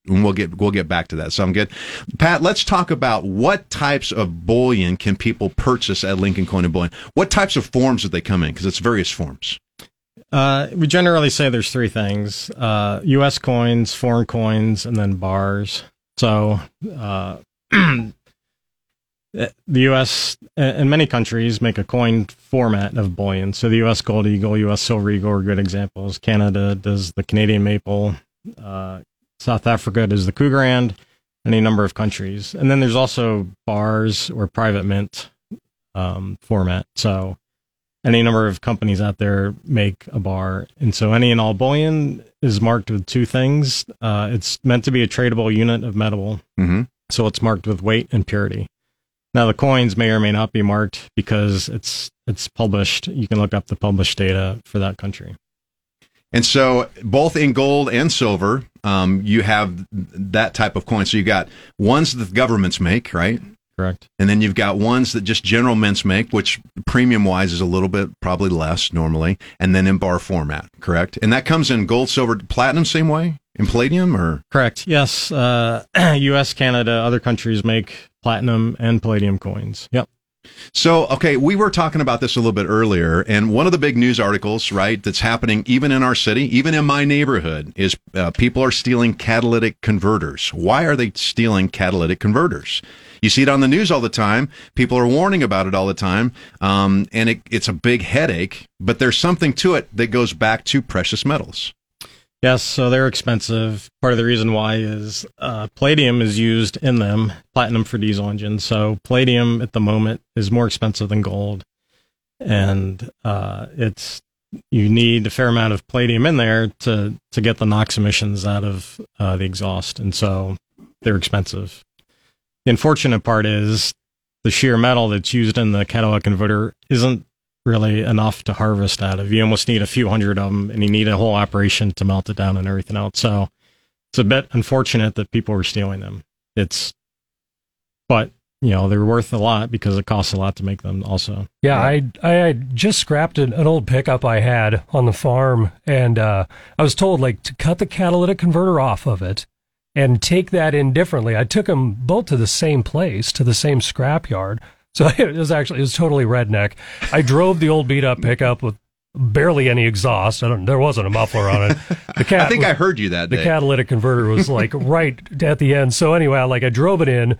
And we'll get we'll get back to that. So I'm good, Pat? Let's talk about what types of bullion can people purchase at Lincoln Coin and Bullion. What types of forms did they come in? Because it's various forms. Uh, we generally say there's three things: uh, U.S. coins, foreign coins, and then bars. So, uh, the U.S. and many countries make a coin format of bullion. So, the U.S. gold eagle, U.S. silver eagle are good examples. Canada does the Canadian maple. Uh, South Africa does the Krugerrand. Any number of countries, and then there's also bars or private mint um, format. So any number of companies out there make a bar. And so any and all bullion is marked with two things. Uh, it's meant to be a tradable unit of metal. Mm-hmm. So it's marked with weight and purity. Now the coins may or may not be marked because it's it's published. You can look up the published data for that country. And so, both in gold and silver, um, you have that type of coin. So you got ones that the governments make, right? Correct. And then you've got ones that just general mints make, which premium wise is a little bit probably less normally, and then in bar format, correct? And that comes in gold, silver, platinum, same way in palladium or Correct. Yes. Uh, U.S., Canada, other countries make platinum and palladium coins. Yep. So, okay, we were talking about this a little bit earlier, and one of the big news articles, right, that's happening even in our city, even in my neighborhood, is uh, people are stealing catalytic converters. Why are they stealing catalytic converters? You see it on the news all the time. People are warning about it all the time, um, and it, it's a big headache. But there's something to it that goes back to precious metals. Yes, so they're expensive. Part of the reason why is uh, palladium is used in them, platinum for diesel engines. So palladium at the moment is more expensive than gold, and uh, it's you need a fair amount of palladium in there to to get the NOx emissions out of uh, the exhaust, and so they're expensive. The unfortunate part is the sheer metal that's used in the catalytic converter isn't really enough to harvest out of. You almost need a few hundred of them, and you need a whole operation to melt it down and everything else. So it's a bit unfortunate that people are stealing them. It's, but you know they're worth a lot because it costs a lot to make them. Also, Yeah, I I just scrapped an, an old pickup I had on the farm, and uh, I was told like to cut the catalytic converter off of it and take that in differently. I took them both to the same place, to the same scrap yard. So it was actually it was totally redneck. I drove the old beat up pickup with barely any exhaust. I don't, there wasn't a muffler on it. The cat I think was- I heard you that the day. catalytic converter was like right at the end. So anyway, I, like I drove it in,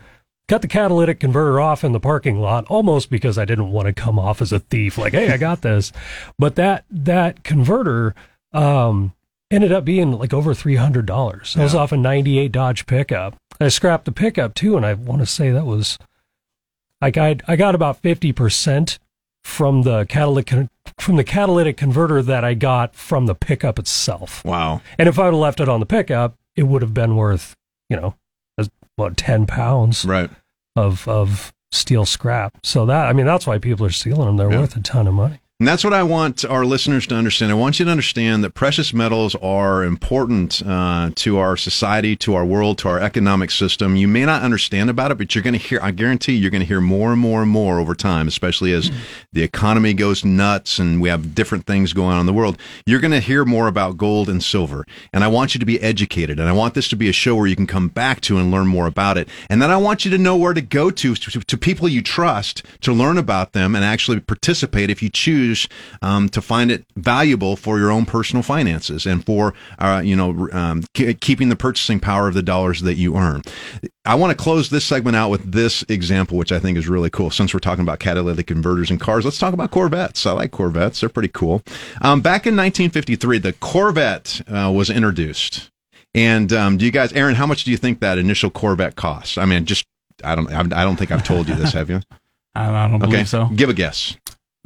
cut the catalytic converter off in the parking lot, almost because I didn't want to come off as a thief. Like, hey, I got this. But that that converter um, ended up being like over three hundred dollars. That was off a '98 Dodge pickup. I scrapped the pickup too, and I want to say that was like I I got about fifty percent from the catalytic from the catalytic converter that I got from the pickup itself. wow. And if I would have left it on the pickup, it would have been worth, you know, as what ten pounds Right. of of steel scrap. So that I mean, that's why people are stealing them. They're Yeah. worth a ton of money. And that's what I want our listeners to understand. I want you to understand that precious metals are important uh, to our society, to our world, to our economic system. You may not understand about it, but you're going to hear, I guarantee you're going to hear more and more and more over time, especially as the economy goes nuts and we have different things going on in the world. You're going to hear more about gold and silver. And I want you to be educated. And I want this to be a show where you can come back to and learn more about it. And then I want you to know where to go to, to, to people you trust to learn about them and actually participate if you choose um, to find it valuable for your own personal finances and for uh, you know um, ke- keeping the purchasing power of the dollars that you earn. I want to close this segment out with this example, which I think is really cool. Since we're talking about catalytic converters and cars, let's talk about Corvettes. I like Corvettes; they're pretty cool. Um, back in 1953, the Corvette uh, was introduced. And um, do you guys, Aaron? How much do you think that initial Corvette cost? I mean, just I don't, I don't think I've told you this, have you? I, don't Okay, so. give a guess.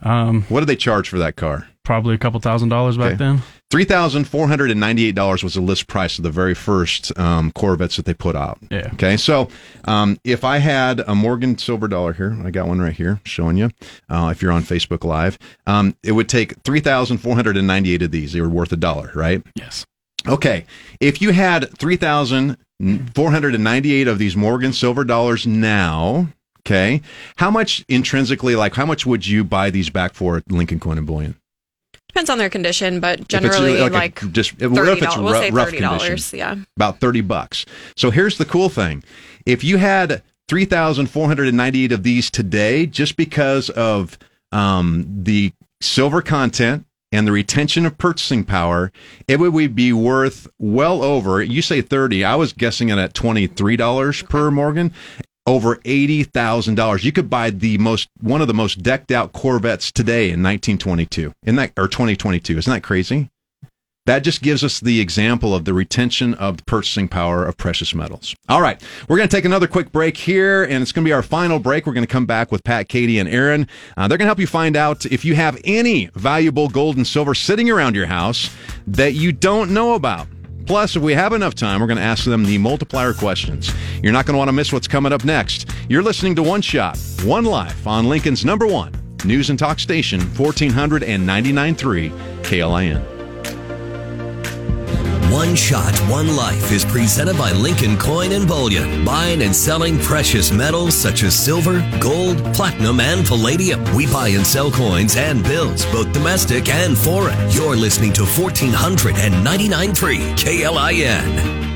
Um, What did they charge for that car? probably a couple thousand dollars back Okay. then. Three thousand four hundred and ninety-eight dollars was the list price of the very first um, Corvettes that they put out. Yeah. Okay, so um, if I had a Morgan silver dollar here, I got one right here showing you. Uh, if you're on Facebook Live, um, it would take three thousand four hundred and ninety-eight of these. They were worth a dollar, right? Yes. Okay, if you had three thousand four hundred and ninety-eight of these Morgan silver dollars now. Okay, how much intrinsically, like how much would you buy these back for at Lincoln Coin and Bullion? Depends on their condition, but generally a- like, a- just what thirty if it's dollars. We'll rough thirty condition? dollars. Yeah. about 30 bucks. So here's the cool thing. If you had 3,498 of these today, just because of um, the silver content and the retention of purchasing power, it would be worth well over, you say 30, I was guessing it at $23 per Morgan. Over eighty thousand dollars, you could buy the most one of the most decked out Corvettes today in 1922. In that or 2022, isn't that crazy? That just gives us the example of the retention of the purchasing power of precious metals. All right, we're going to take another quick break here, and it's going to be our final break. We're going to come back with Pat, Katie, and Aaron. Uh, they're going to help you find out if you have any valuable gold and silver sitting around your house that you don't know about. Plus, if we have enough time, we're going to ask them the multiplier questions. You're not going to want to miss what's coming up next. You're listening to One Shot, One Life on Lincoln's number one news and talk station, 1499.3 KLIN. One Shot, One Life is presented by Lincoln Coin and Bullion, buying and selling precious metals such as silver, gold, platinum, and palladium. We buy and sell coins and bills, both domestic and foreign. You're listening to 1499.3 KLIN.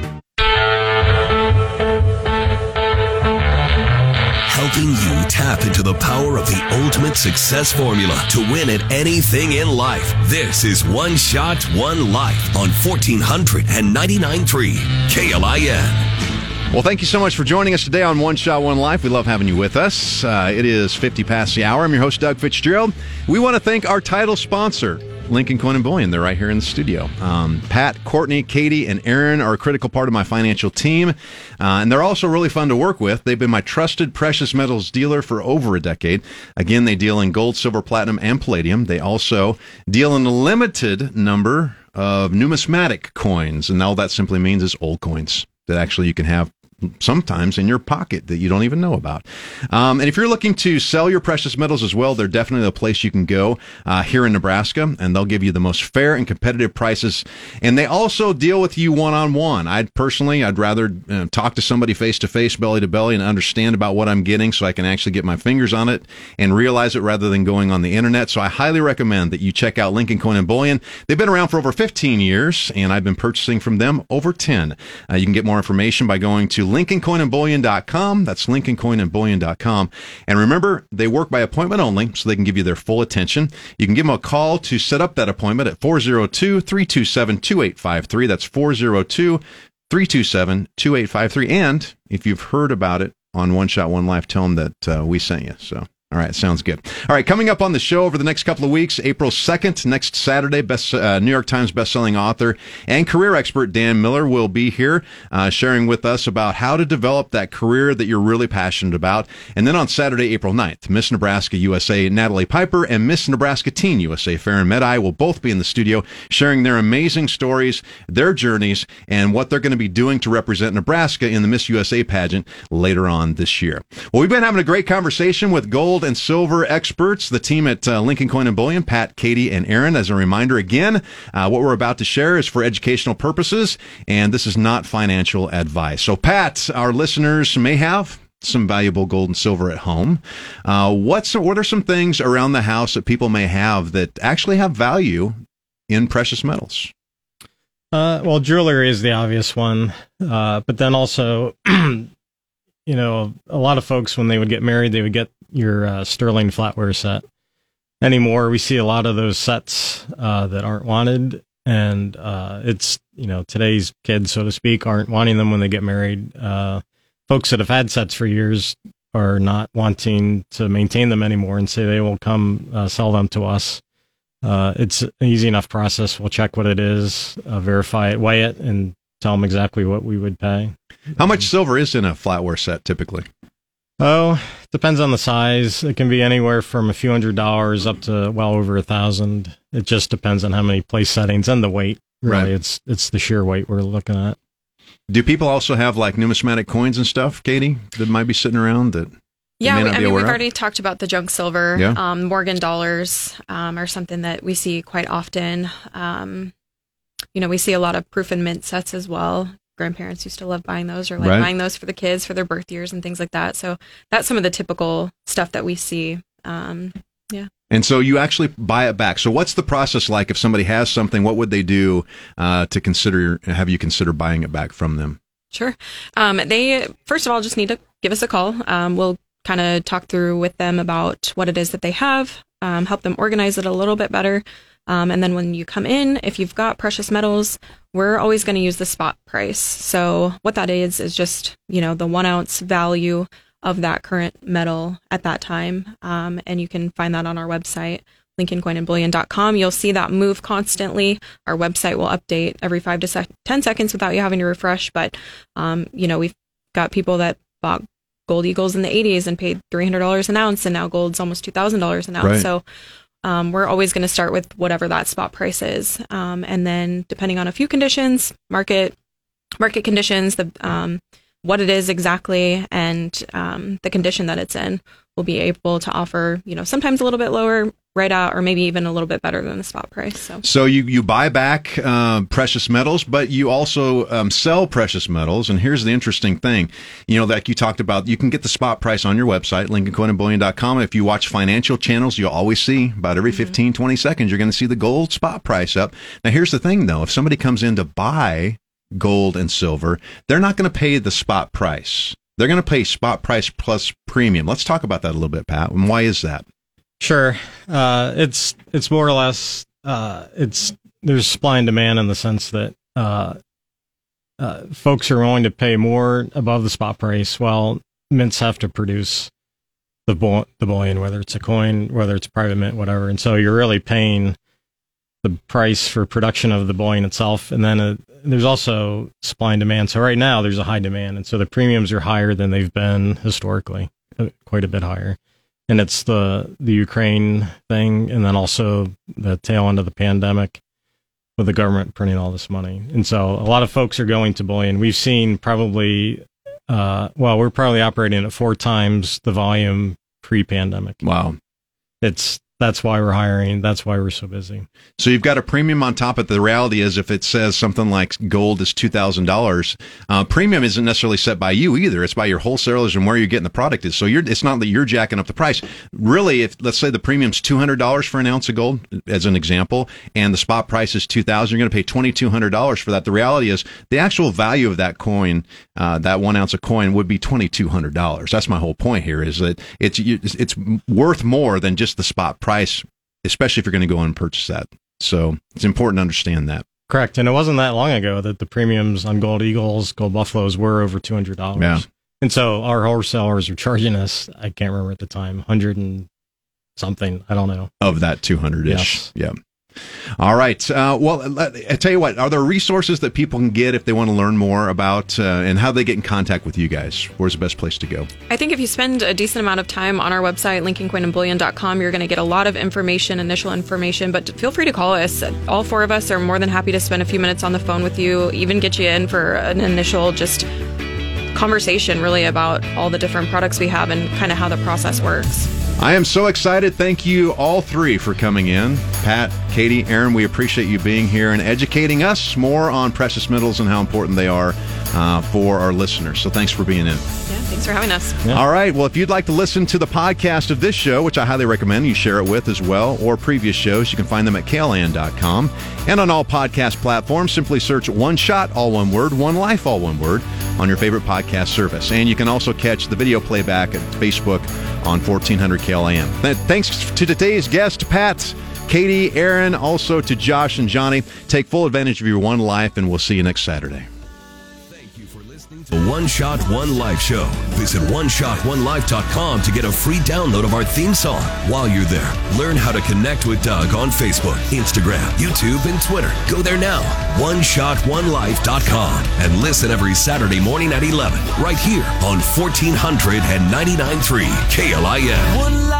You tap into the power of the ultimate success formula to win at anything in life. This is One Shot, One Life on 1499.3 KLIN. Well, thank you so much for joining us today on One Shot, One Life. We love having you with us. Uh, it is 50 past the hour. I'm your host, Doug Fitzgerald. We want to thank our title sponsor, Lincoln Coin and Bullion. They're right here in the studio. Um, Pat, Courtney, Katie, and Aaron are a critical part of my financial team, uh, and they're also really fun to work with. They've been my trusted precious metals dealer for over a decade. Again, they deal in gold, silver, platinum, and palladium. They also deal in a limited number of numismatic coins, and all that simply means is old coins that actually you can have sometimes in your pocket that you don't even know about. Um, and if you're looking to sell your precious metals as well, they're definitely a place you can go uh, here in Nebraska, and they'll give you the most fair and competitive prices. And they also deal with you one on one. I'd personally, I'd rather uh, talk to somebody face to face, belly to belly, and understand about what I'm getting, so I can actually get my fingers on it and realize it rather than going on the internet. So I highly recommend that you check out Lincoln Coin and Bullion. They've been around for over 15 years, and I've been purchasing from them over 10. Uh, you can get more information by going to LincolnCoinandBullion.com. That's LincolnCoinandBullion.com. And remember, they work by appointment only, so they can give you their full attention. You can give them a call to set up that appointment at 402 327 2853. That's 402 327 2853. And if you've heard about it on One Shot, One Life, tell them that uh, we sent you. So. All right, sounds good. All right, coming up on the show over the next couple of weeks, April 2nd, next Saturday, best uh, New York Times bestselling author and career expert Dan Miller will be here uh, sharing with us about how to develop that career that you're really passionate about. And then on Saturday, April 9th, Miss Nebraska USA Natalie Piper and Miss Nebraska Teen USA Farron Medai will both be in the studio sharing their amazing stories, their journeys, and what they're going to be doing to represent Nebraska in the Miss USA pageant later on this year. Well, we've been having a great conversation with Gold and silver experts, the team at uh, Lincoln Coin and Bullion, Pat, Katie, and Aaron. As a reminder, again, uh, what we're about to share is for educational purposes, and this is not financial advice. So, Pat, our listeners may have some valuable gold and silver at home. Uh, what's what are some things around the house that people may have that actually have value in precious metals? Uh, well, jewelry is the obvious one, uh, but then also, you know, a lot of folks when they would get married, they would get your uh, sterling flatware set. Anymore, we see a lot of those sets uh, that aren't wanted, and uh, it's you know today's kids, so to speak, aren't wanting them when they get married. Uh, folks that have had sets for years are not wanting to maintain them anymore, and say they will come uh, sell them to us. Uh, it's an easy enough process. We'll check what it is, verify it, weigh it, and tell them exactly what we would pay. How much silver is in a flatware set typically? Oh, depends on the size. It can be anywhere from a few hundred dollars up to well over a thousand. It just depends on how many place settings and the weight. Really, Right. it's it's the sheer weight we're looking at. Do people also have like numismatic coins and stuff, Katie, that might be sitting around that? Yeah, may we, not I mean, aware we've of? already talked about the junk silver. Yeah. Um, Morgan dollars um, are something that we see quite often. Um, you know, we see a lot of proof and mint sets as well. Grandparents used to love buying those or like Right. buying those for the kids for their birth years and things like that. So that's some of the typical stuff that we see. Um, yeah. And so you actually buy it back. So what's the process like if somebody has something? What would they do uh, to consider? Have you consider buying it back from them? Sure. Um, they first of all just need to give us a call. Um, we'll kind of talk through with them about what it is that they have, um, help them organize it a little bit better. Um, and then when you come in, if you've got precious metals, we're always going to use the spot price. So what that is is just you know the one ounce value of that current metal at that time, um, and you can find that on our website. LincolnCoinandBullion.com. You'll see that move constantly. Our website will update every five to sec- 10 seconds without you having to refresh. But, um, you know, we've got people that bought gold eagles in the 80s and paid $300 an ounce, and now gold's almost $2,000 an ounce. Right. So, um, we're always going to start with whatever that spot price is. Um, and then depending on a few conditions, market, market conditions, the, um, what it is exactly and um, the condition that it's in, we'll be able to offer, you know, sometimes a little bit lower right out or maybe even a little bit better than the spot price. So So you, you buy back uh, precious metals, but you also um, sell precious metals. And here's the interesting thing, you know, like you talked about, you can get the spot price on your website, lincolncoinandbullion.com. If you watch financial channels, you'll always see about every 15, 20 seconds, you're going to see the gold spot price up. Now, here's the thing, though. If somebody comes in to buy gold and silver, they're not going to pay the spot price. They're going to pay spot price plus premium. Let's talk about that a little bit, Pat. And why is that? Sure. Uh, it's it's more or less uh, it's there's supply and demand in the sense that uh, uh, folks are willing to pay more above the spot price, while mints have to produce the bull- the bullion, whether it's a coin, whether it's a private mint, whatever. And so you're really paying the price for production of the bullion itself, and then uh, there's also supply and demand. So right now there's a high demand, and so the premiums are higher than they've been historically, uh, quite a bit higher and it's the the Ukraine thing, and then also the tail end of the pandemic with the government printing all this money. And so a lot of folks are going to bullion. We've seen probably, uh, well, we're probably operating at four times the volume pre-pandemic. Wow. It's that's why we're hiring. That's why we're so busy. So you've got a premium on top of it. The reality is, if it says something like gold is two thousand dollars, uh, premium isn't necessarily set by you either. It's by your wholesalers and where you're getting the product is. So it's not that you're jacking up the price. Really, if let's say the premium's two hundred dollars for an ounce of gold, as an example, and the spot price is two thousand, you're going to pay twenty two hundred dollars for that. The reality is, the actual value of that coin, uh, that one ounce of coin, would be twenty two hundred dollars. That's my whole point here. Is that it's it's worth more than just the spot price, especially if you're going to go and purchase that. So it's important to understand that. Correct. And it wasn't that long ago that the premiums on gold eagles, gold buffaloes were over two hundred dollars. Yeah. And so our wholesalers are charging us, I can't remember at the time, hundred and something. I don't know. Of that 200 ish. Yes. Yeah. All right. Uh, well, I tell you what, are there resources that people can get if they want to learn more about uh, and how they get in contact with you guys? Where's the best place to go? I think if you spend a decent amount of time on our website, lincolncoinandbullion.com, you're going to get a lot of information, initial information, but feel free to call us. All four of us are more than happy to spend a few minutes on the phone with you, even get you in for an initial just conversation really about all the different products we have and kind of how the process works. I am so excited. Thank you all three for coming in. Pat, Katie, Aaron, we appreciate you being here and educating us more on precious metals and how important they are uh, for our listeners. So thanks for being in. Yeah, thanks for having us. All right. Well, if you'd like to listen to the podcast of this show, which I highly recommend you share it with as well, or previous shows, you can find them at klin.com. And on all podcast platforms, simply search One Shot, all one word, One Life, all one word, on your favorite podcast service. And you can also catch the video playback at Facebook on 1400 KLIN. Thanks to today's guest, Pat. Katie, Aaron, also to Josh and Johnny. Take full advantage of your one life, and we'll see you next Saturday. The One Shot One Life show. Visit OneShotOneLife.com to get a free download of our theme song. While you're there, learn how to connect with Doug on Facebook, Instagram, YouTube, and Twitter. Go there now, OneShotOneLife.com, and listen every Saturday morning at 11, right here on 1499.3 KLIN.